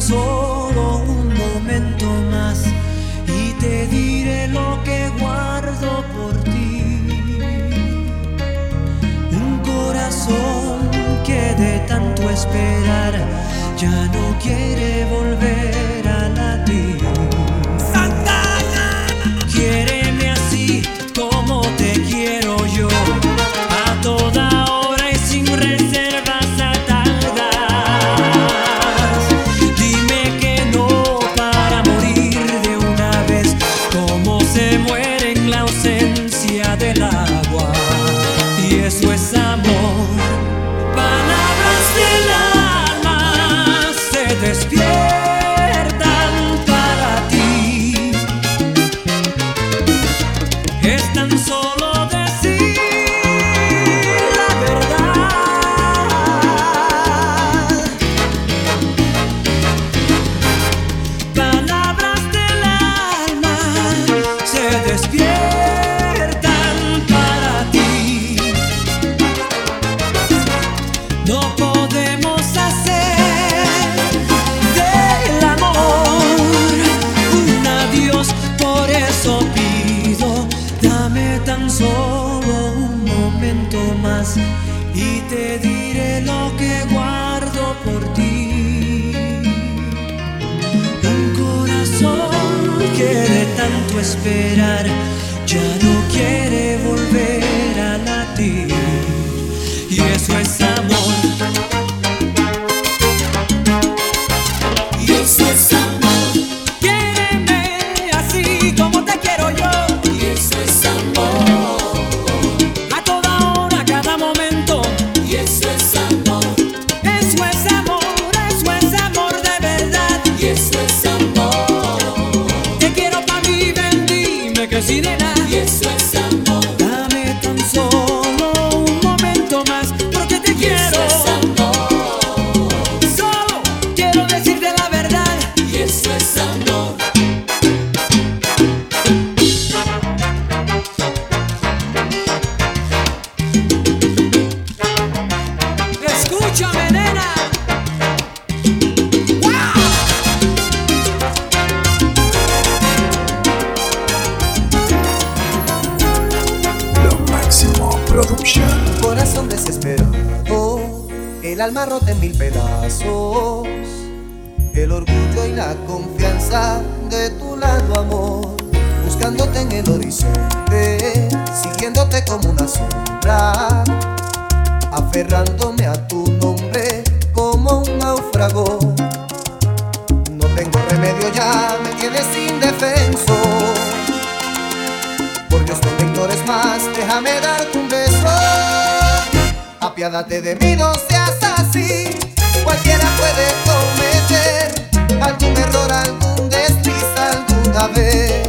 solo un momento más y te diré lo que guardo por ti. Un corazón que de tanto esperar ya no quiere el alma rota en mil pedazos, el orgullo y la confianza de tu lado, amor, buscándote en el horizonte, siguiéndote como una sombra, aferrándome a tu nombre como un náufrago. No tengo remedio ya, me tienes indefenso. Por Dios, no me más, déjame darte un beso apiádate de mí, no así, cualquiera puede cometer algún error, algún desliz alguna vez.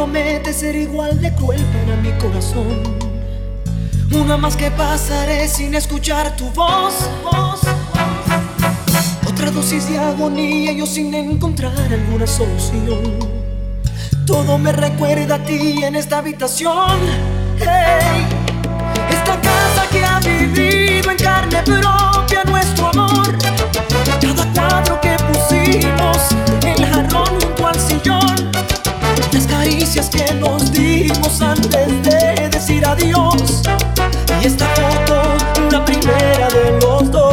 promete ser igual de cruel para mi corazón. Una más que pasaré sin escuchar tu voz. voz, voz. Otra dosis de agonía yo sin encontrar alguna solución. Todo me recuerda a ti en esta habitación. Esta casa que ha vivido en carne propia nuestro amor. Cada cuadro que pusimos en el jarrón junto al sillón las caricias que nos dimos antes de decir adiós. Y esta foto, la primera de los dos.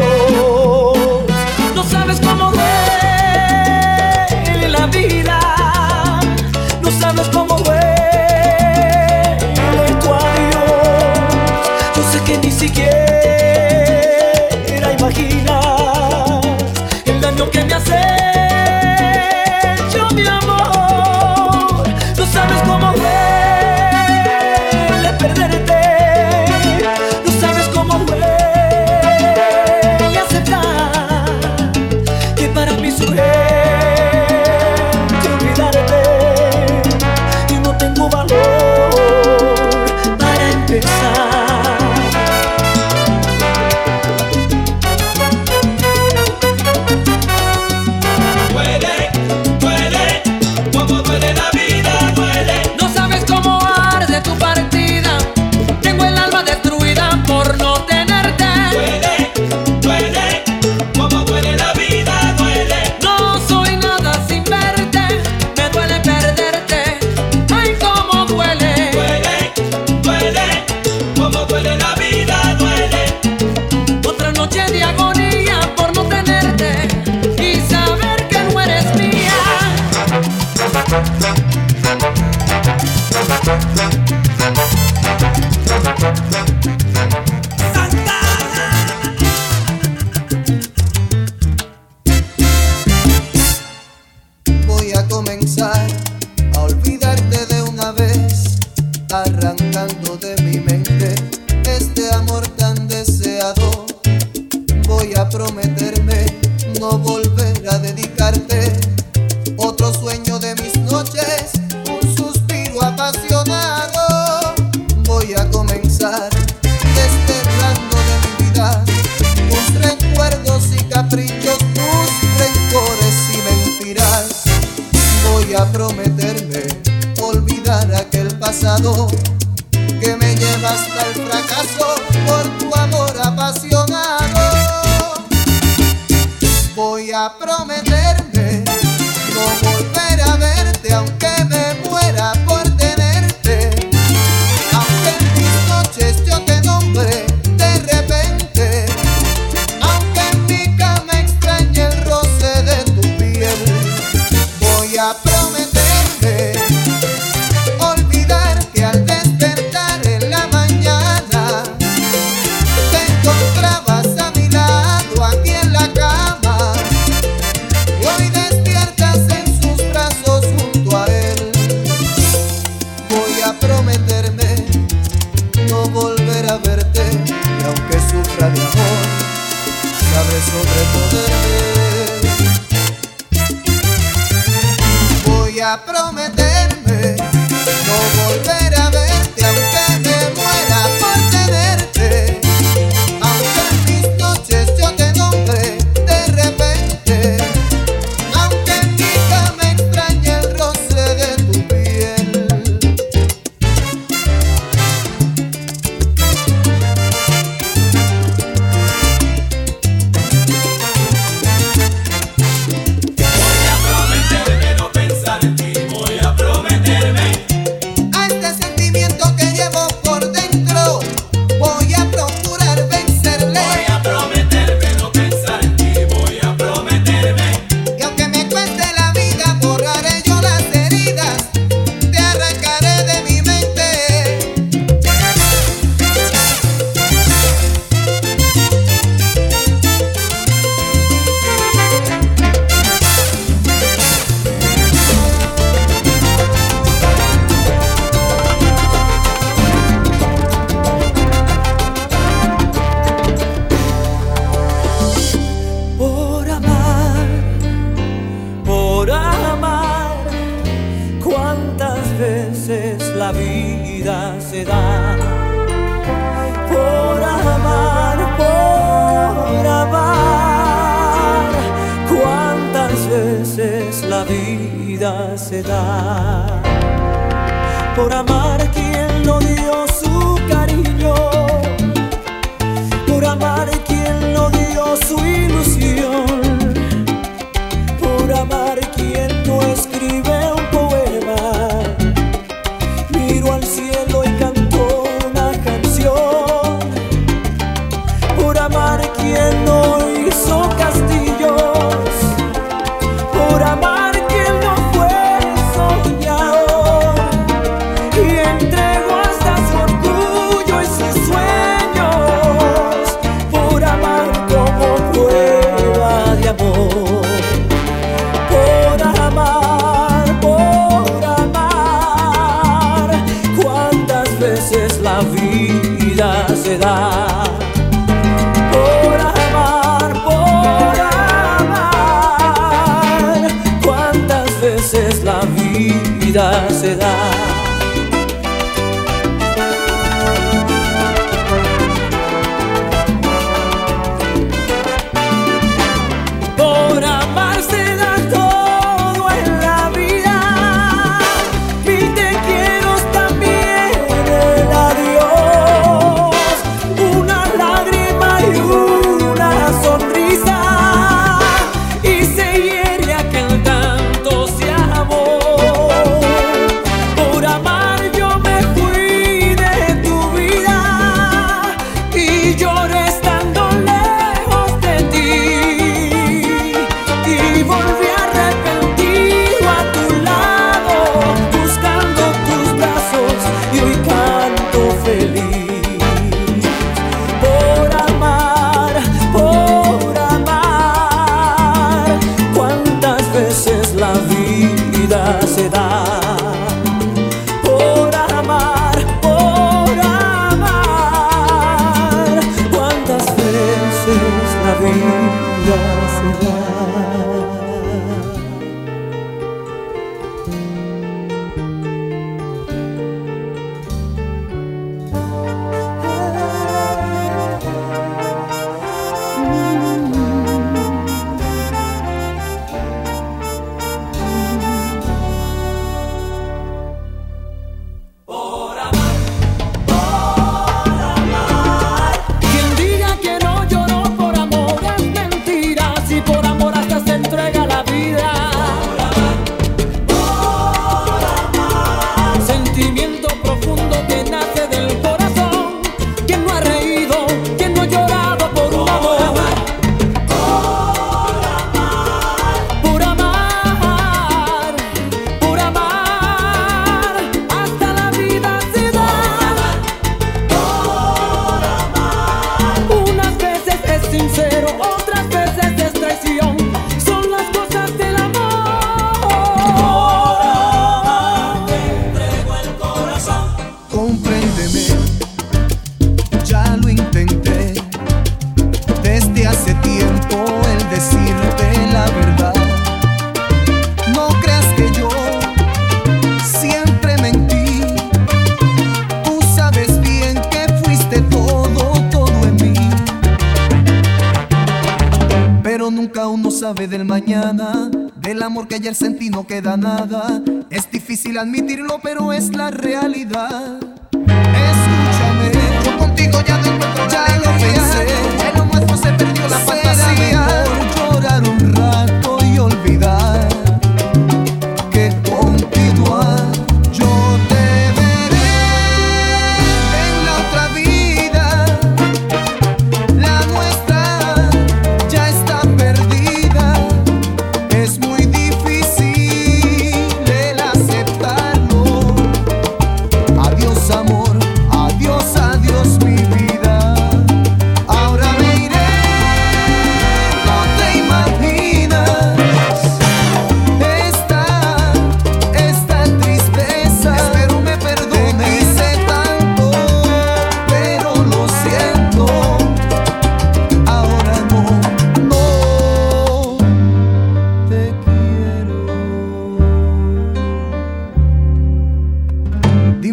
la vida se da. Por amar, por amar, cuántas veces la vida se da. Por amar quien lo dio su falsedad.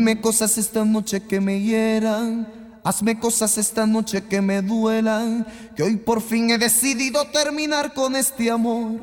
Dime cosas esta noche que me hieran. Hazme cosas esta noche que me duelan. Que hoy por fin he decidido terminar con este amor.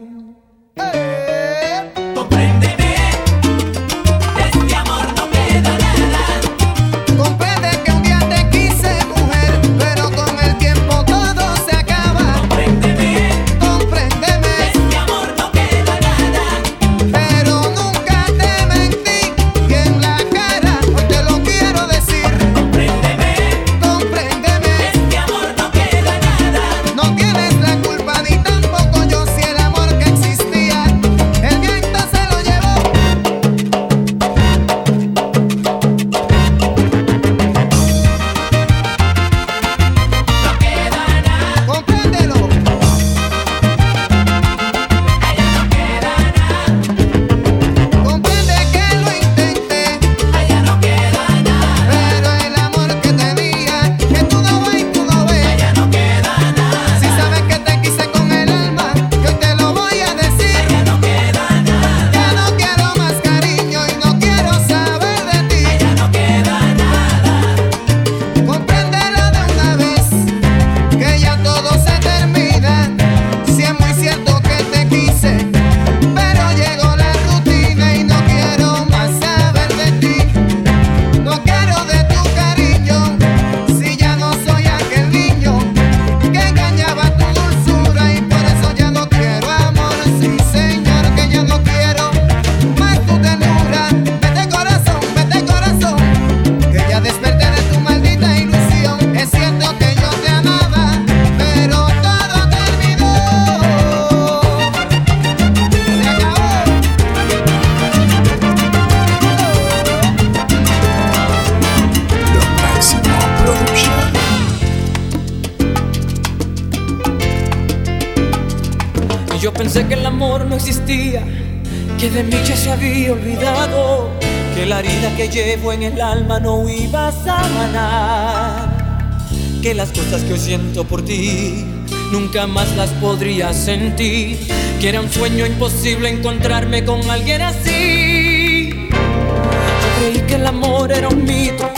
jamás las podría sentir. Que era un sueño imposible encontrarme con alguien así. Yo creí que el amor era un mito,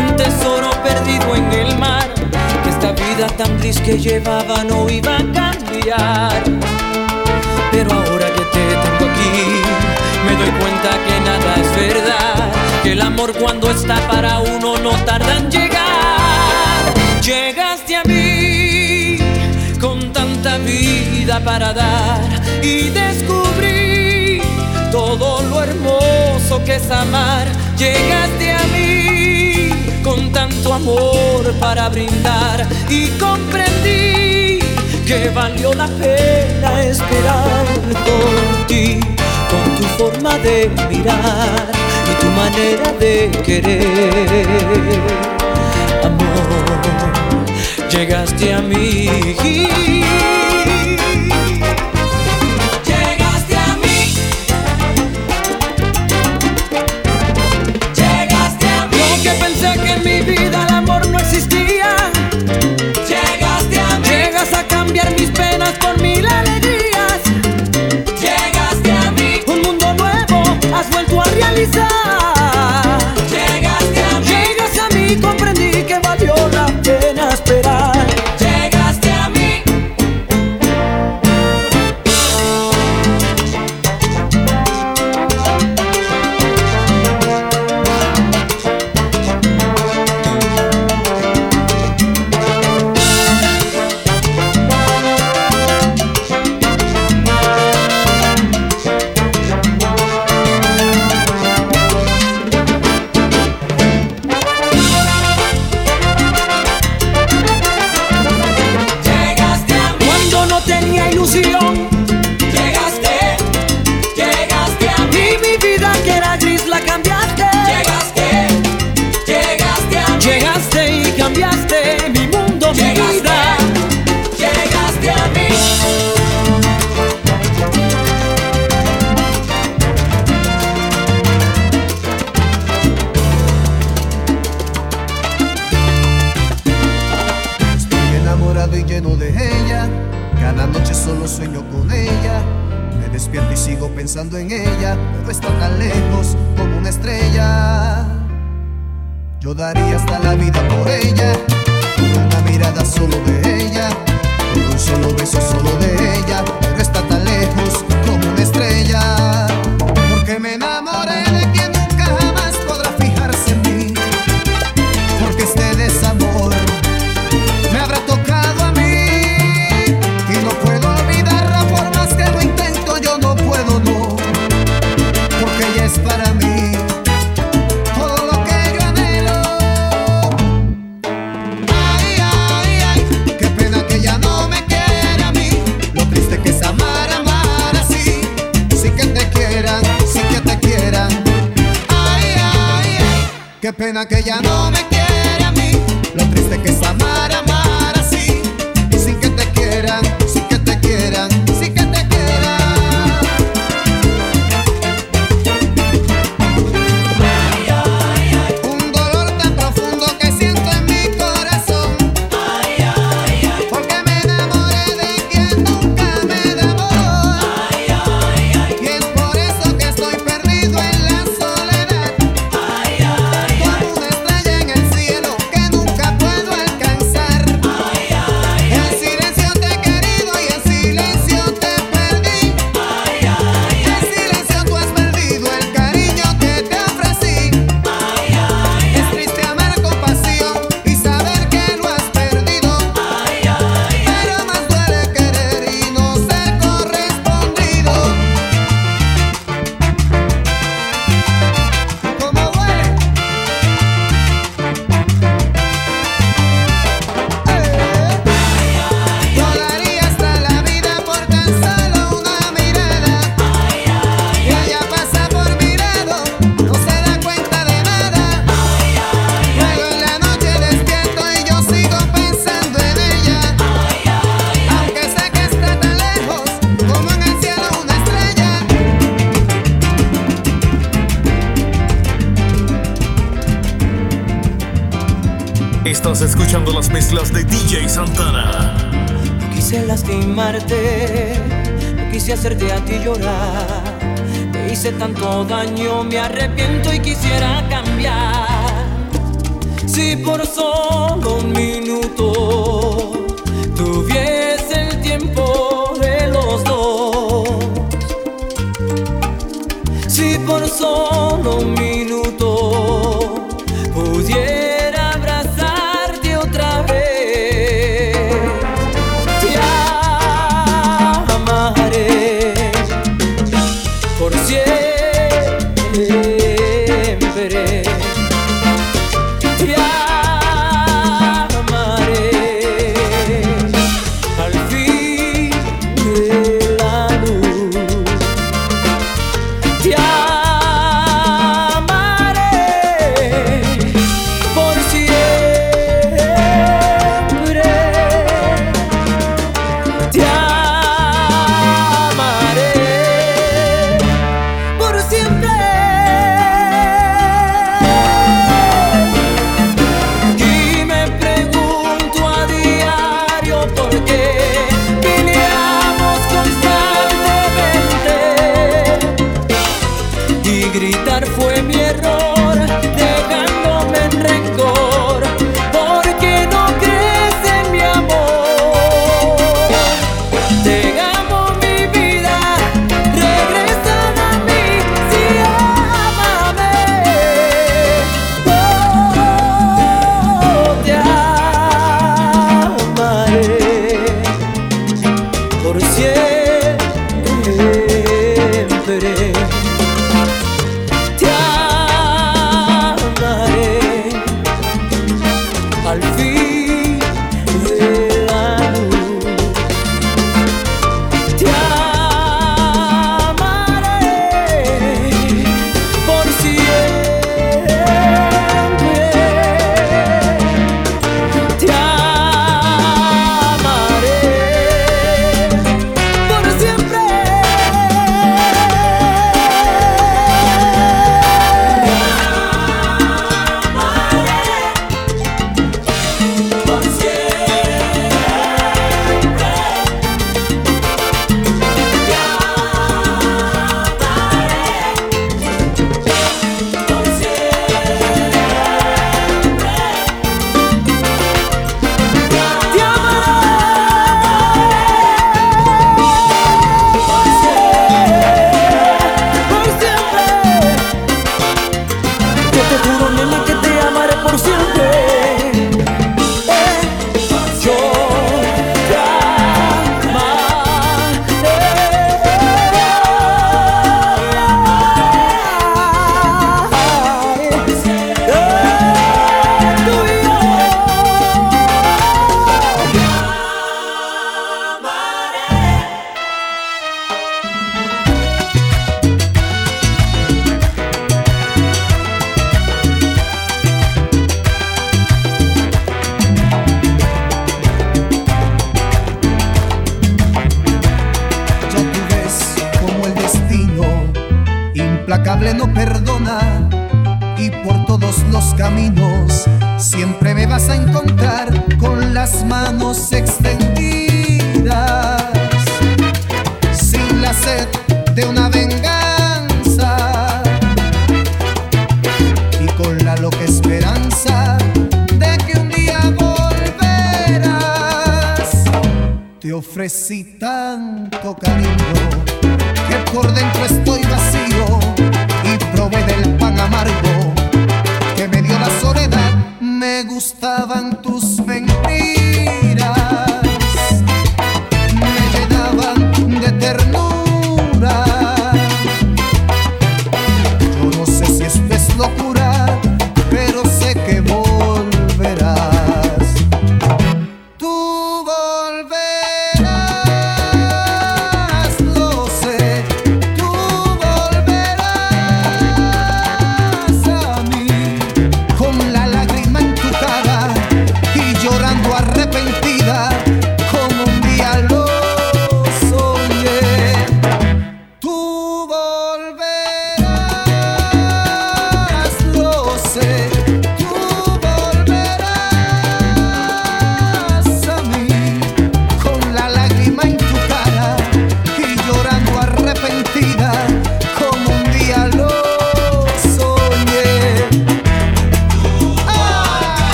un tesoro perdido en el mar. Que esta vida tan gris que llevaba no iba a cambiar. Pero ahora que te tengo aquí, me doy cuenta que nada es verdad. Que el amor cuando está para uno no tarda en llegar. Llega para dar y descubrí todo lo hermoso que es amar. Llegaste a mí con tanto amor para brindar y comprendí que valió la pena esperar por ti, con tu forma de mirar y tu manera de querer. Amor, llegaste a mí. 走。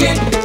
talking.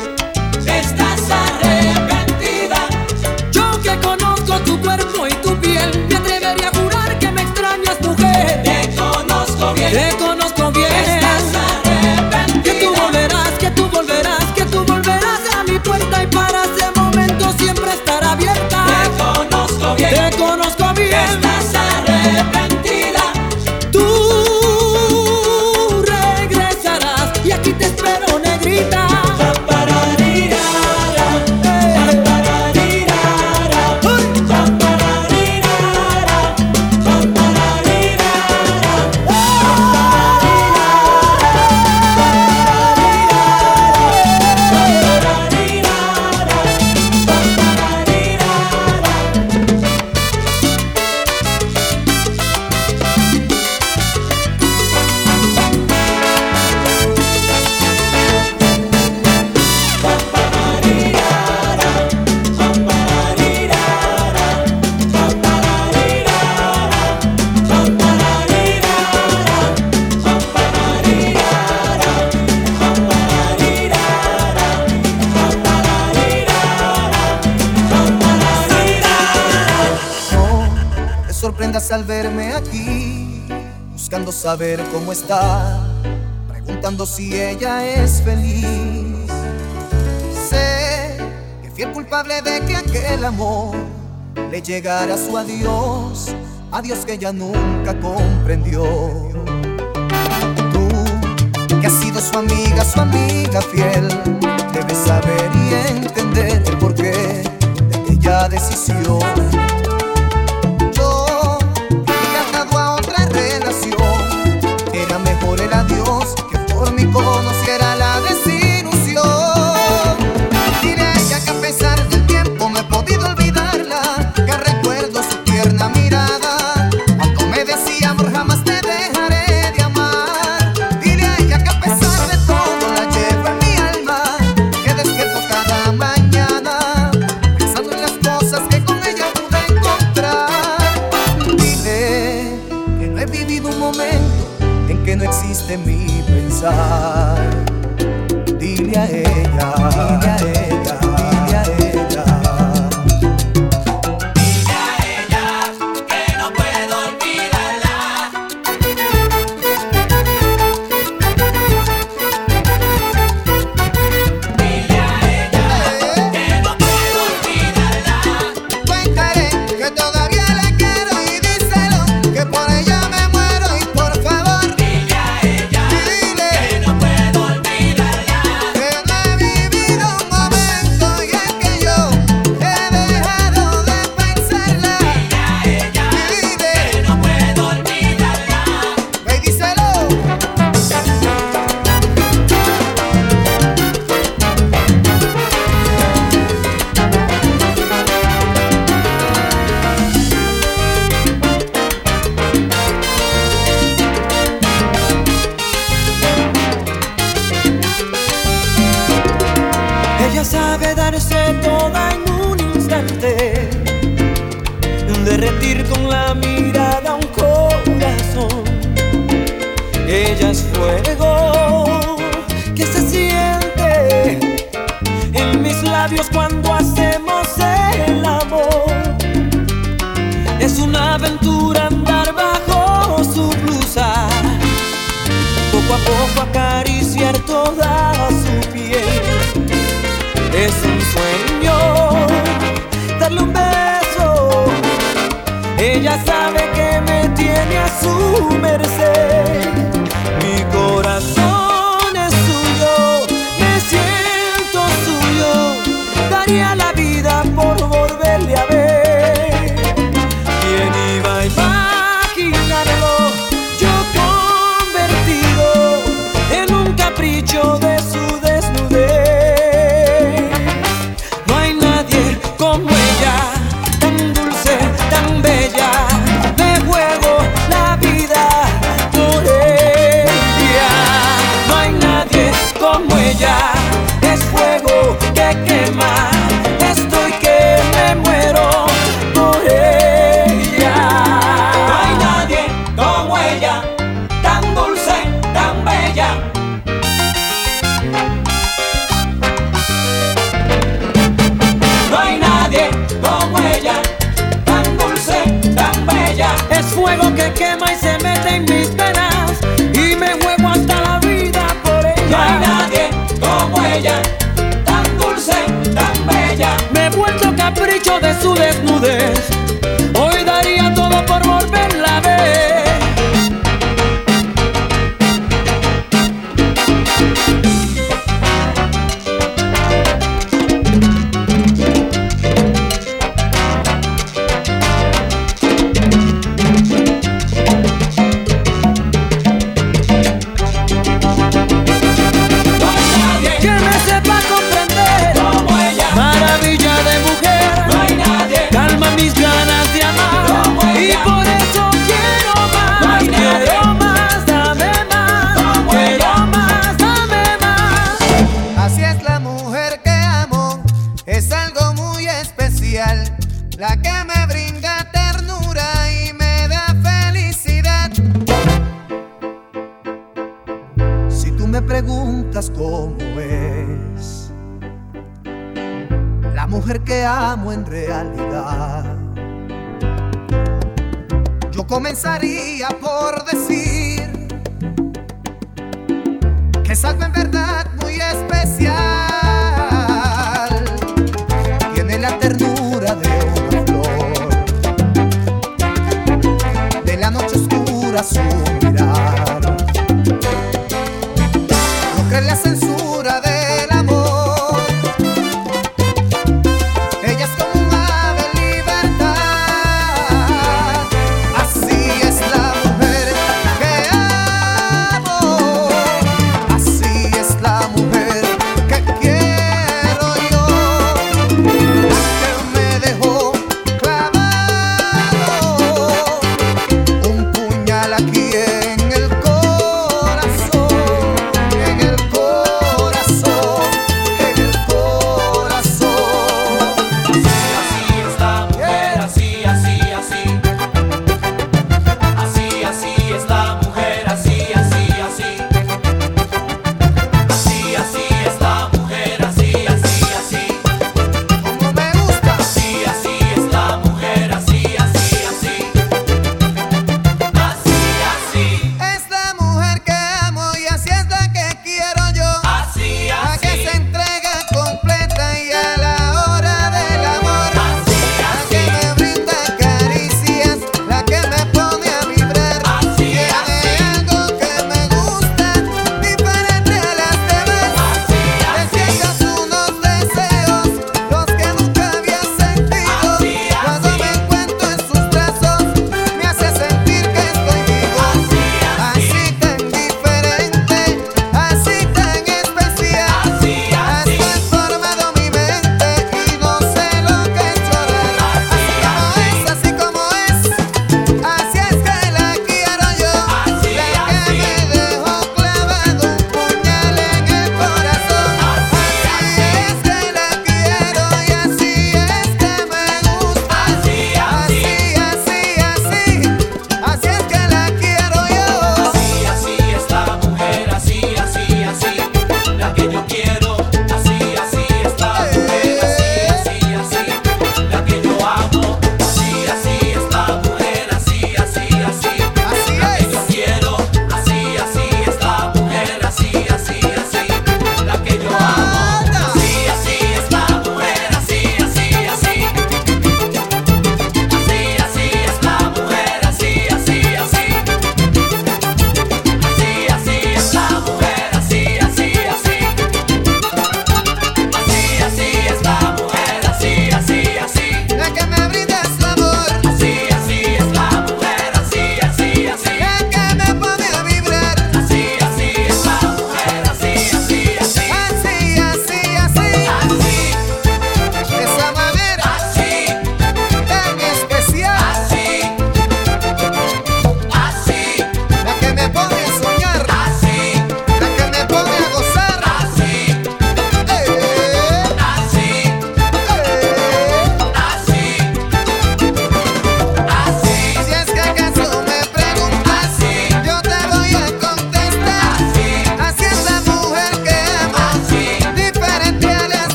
saber cómo está, preguntando si ella es feliz. Sé que fui el culpable de que aquel amor le llegara su adiós, adiós que ella nunca comprendió. Tú, que has sido su amiga, su amiga fiel, debes saber y entender el porqué de aquella decisión. Yo, que he ganado a otra relación por el adiós.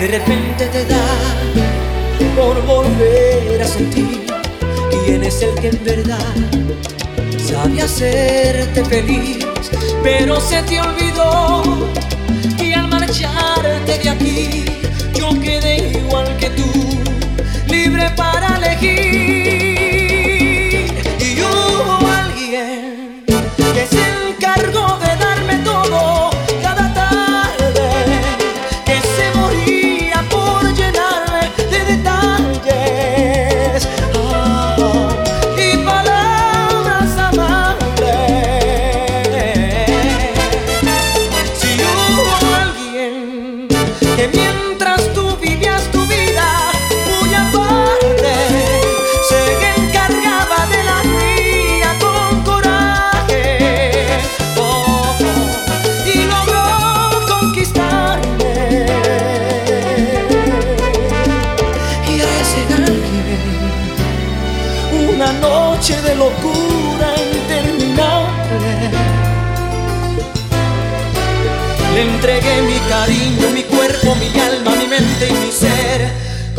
de repente te da por volver a sentir quién es el que en verdad sabe hacerte feliz, pero se te olvidó y al marcharte de aquí yo quedé igual que tú, libre para elegir.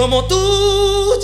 como tú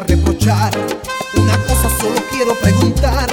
reprochar. Una cosa solo quiero preguntar.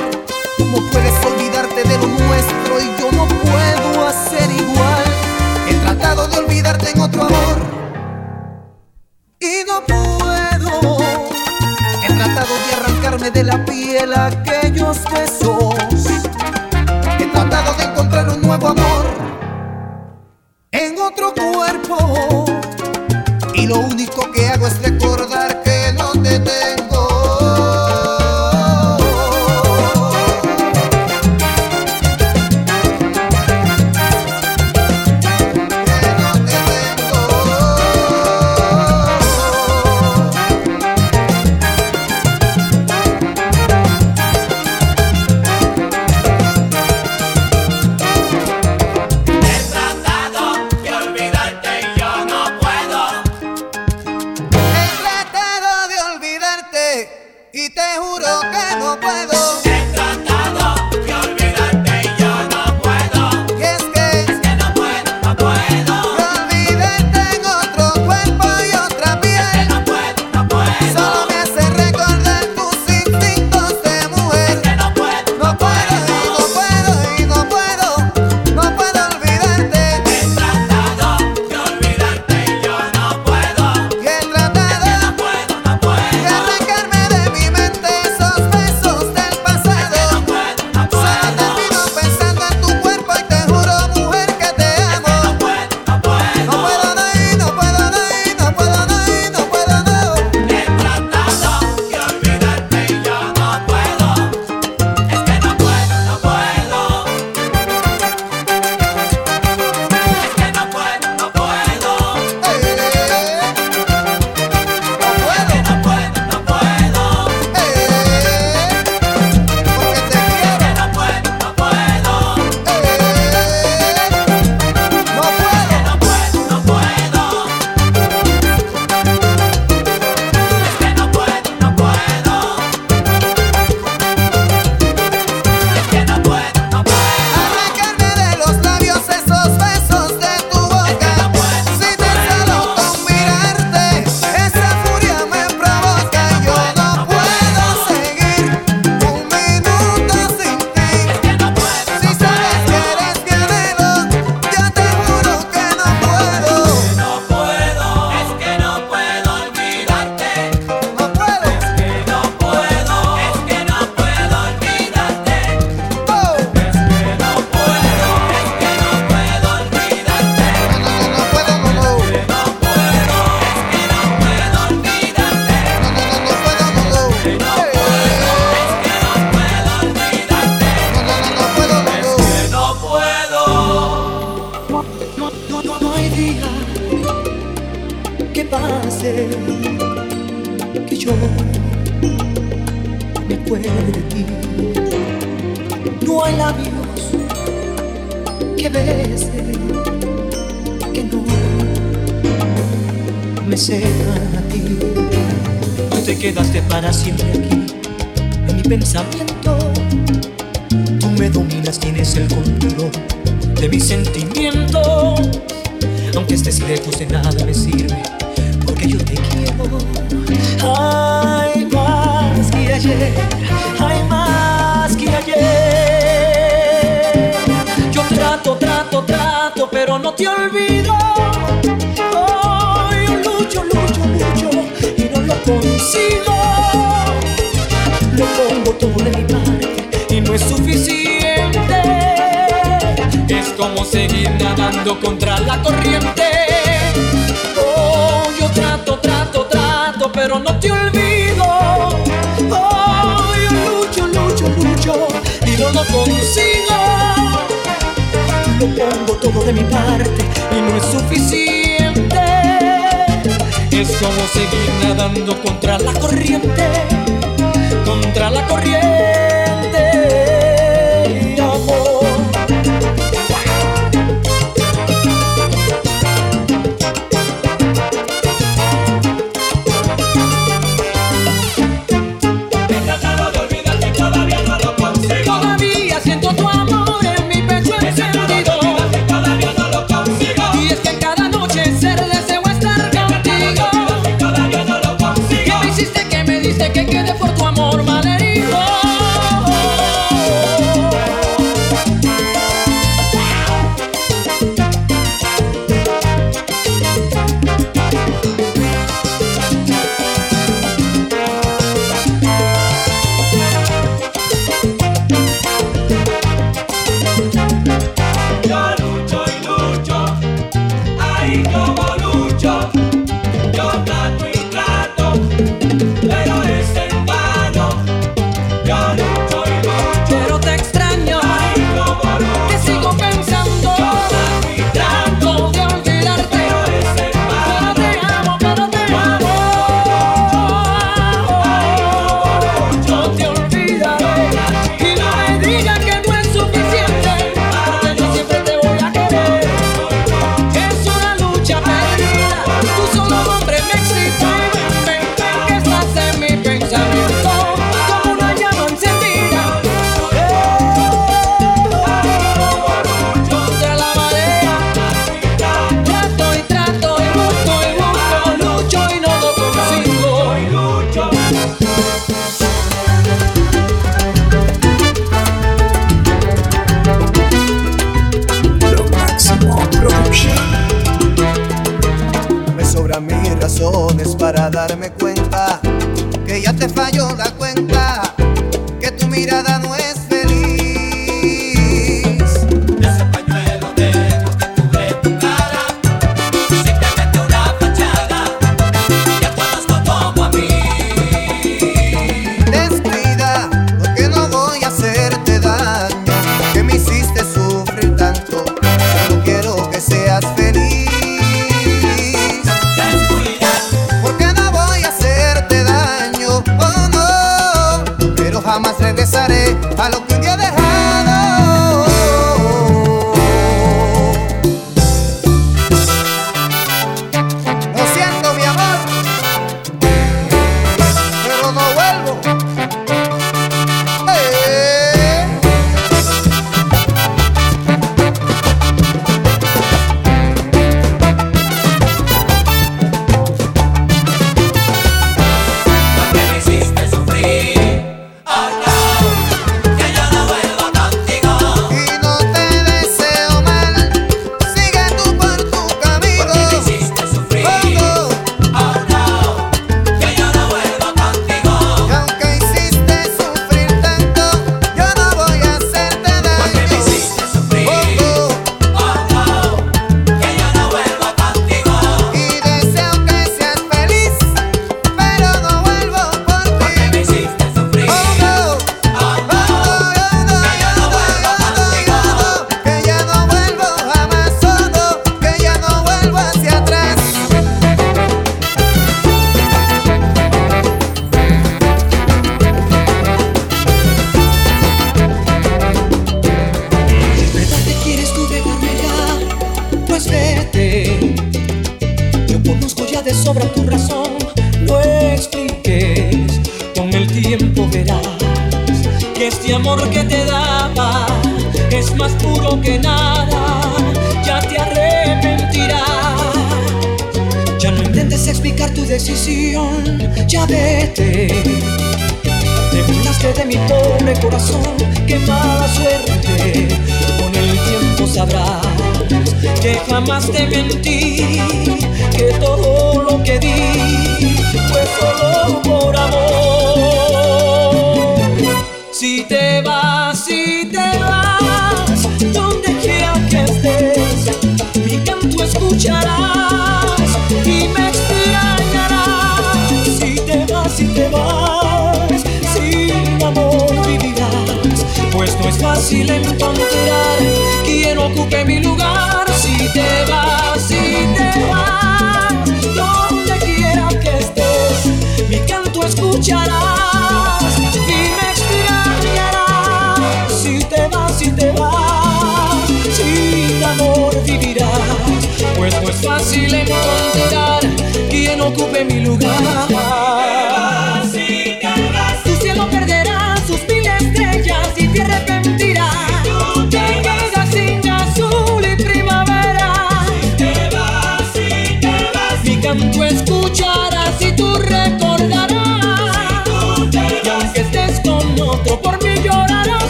Que quede por tu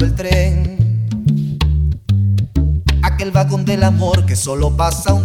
el tren. Aquel vagón del amor que solo pasa un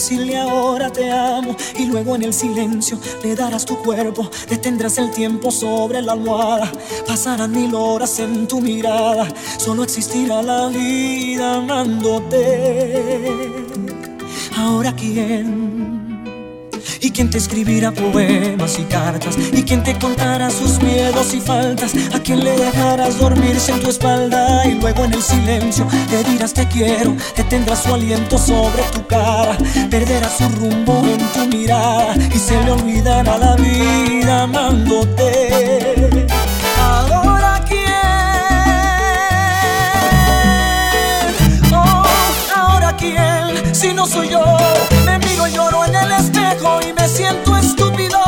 decirle ahora te amo y luego en el silencio le darás tu cuerpo, detendrás el tiempo sobre la almohada, pasarán mil horas en tu mirada, solo existirá la vida amándote. Ahora quién y quien te escribirá poemas y cartas y quien te contará sus miedos y faltas, a quien le dejarás dormirse en tu espalda y luego en el silencio te dirás te quiero, que tendrá su aliento sobre tu cara, perderá su rumbo en tu mirada y se le olvidará la vida amándote. Ahora quién, oh, ahora quién, si no soy yo cuando lloro en el espejo y me siento estúpido,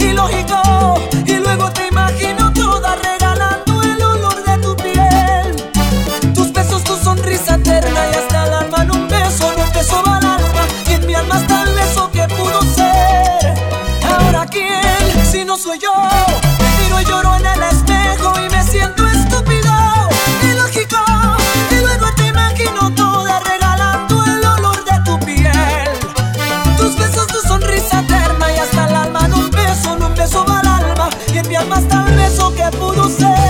ilógico, y luego te imagino toda regalando el olor de tu piel, tus besos, tu sonrisa eterna y hasta el alma en un beso, en un beso va alma, y en mi alma está el beso que pudo ser. Ahora quién, si no soy yo, miro y lloro en el espejo y me siento amas tan eso que pudo ser.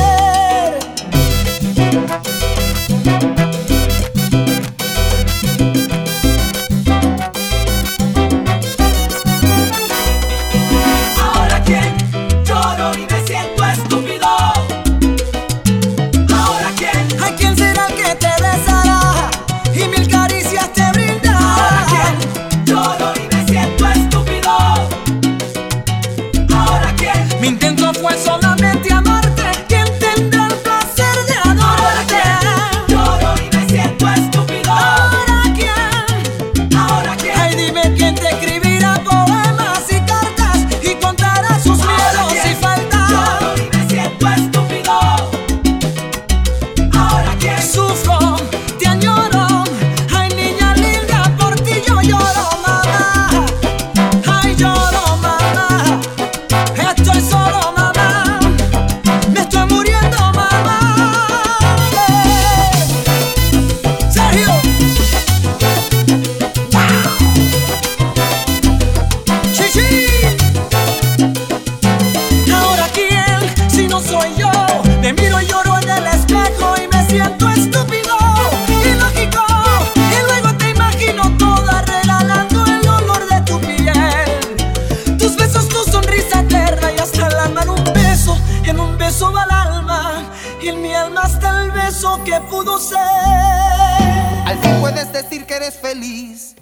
Al fin puedes decir que eres feliz,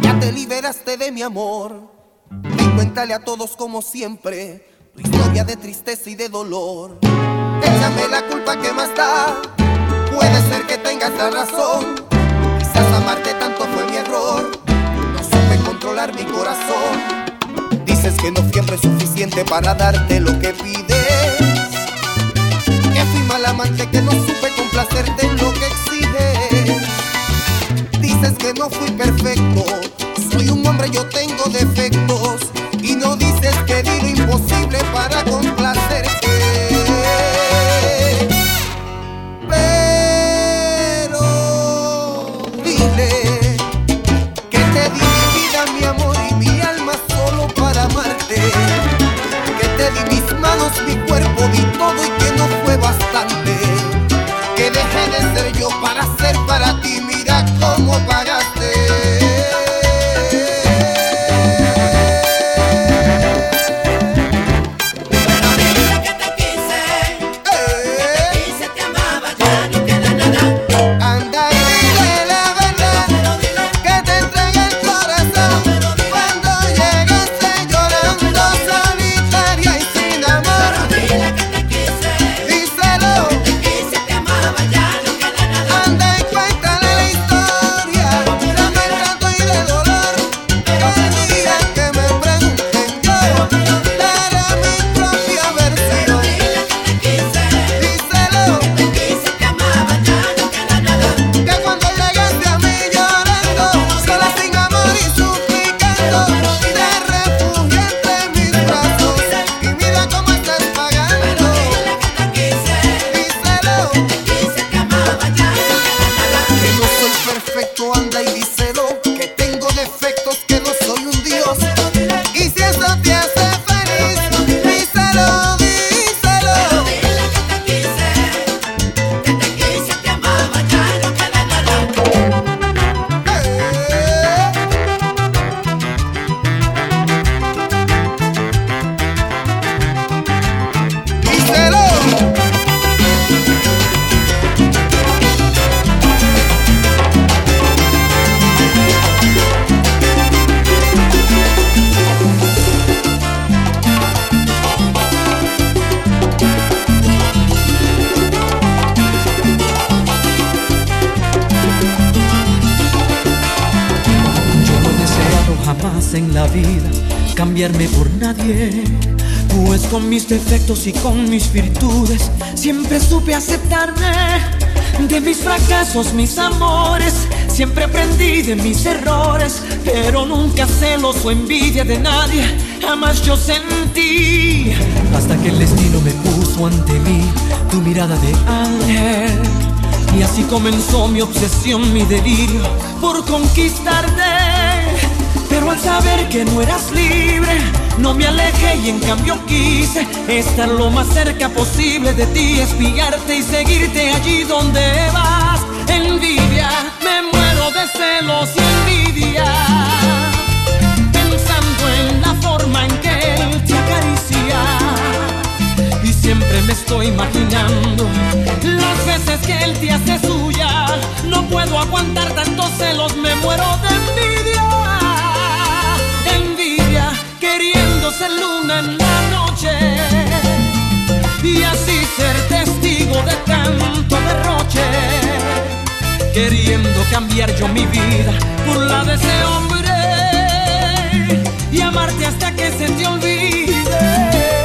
ya te liberaste de mi amor. Y cuéntale a todos como siempre tu historia de tristeza y de dolor. Échame la culpa que más da, puede ser que tengas la razón. Quizás amarte tanto fue mi error, no supe controlar mi corazón. Dices que no siempre es suficiente para darte lo que pides amante que no supe complacerte en lo que exiges. Dices que no fui perfecto, soy un hombre, yo tengo defectos. Y no dices que di lo imposible para complacerte. Pero dile que te di mi vida, mi amor y mi alma solo para amarte. Que te di mis manos, mi cuerpo, mi ser yo para ser para ti. Mira cómo pagar. Con mis defectos y con mis virtudes, siempre supe aceptarme. De mis fracasos, mis amores, siempre aprendí de mis errores, pero nunca celos o envidia de nadie, jamás yo sentí. Hasta que el destino me puso ante mí tu mirada de ángel. Y así comenzó mi obsesión, mi delirio por conquistarte. Pero al saber que no eras libre, no me alejé y en cambio quise estar lo más cerca posible de ti, espiarte y seguirte allí donde vas. Envidia, me muero de celos y envidia. Pensando en la forma en que él te acaricia. Y siempre me estoy imaginando las veces que él te hace suya. No puedo aguantar tantos celos, me muero de envidia. ser luna en la noche y así ser testigo de tanto derroche, queriendo cambiar yo mi vida por la de ese hombre y amarte hasta que se te olvide.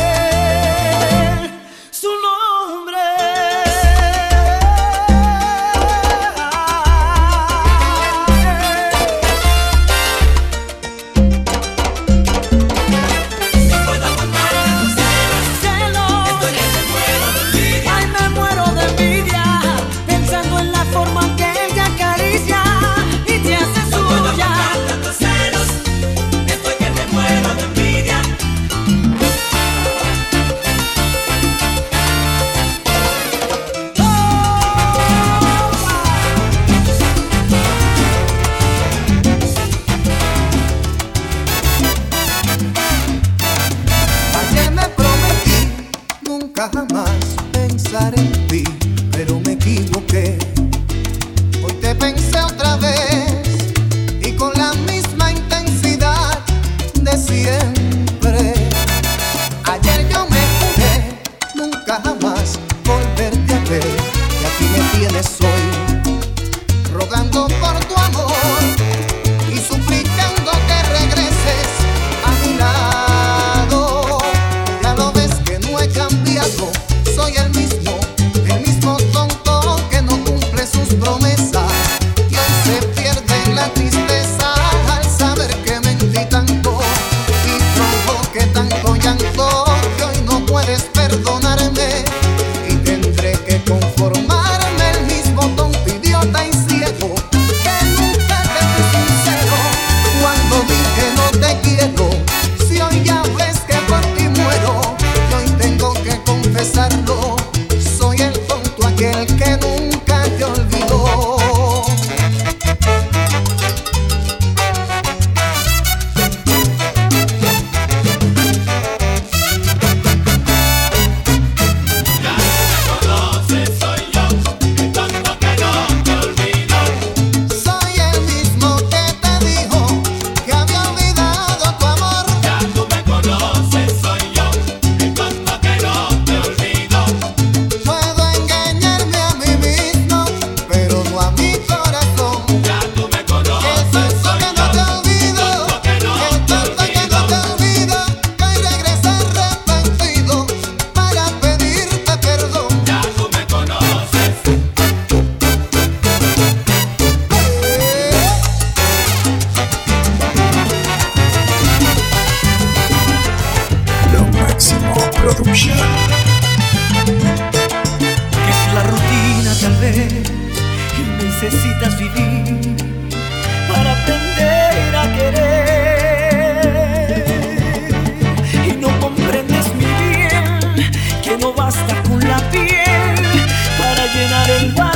Garden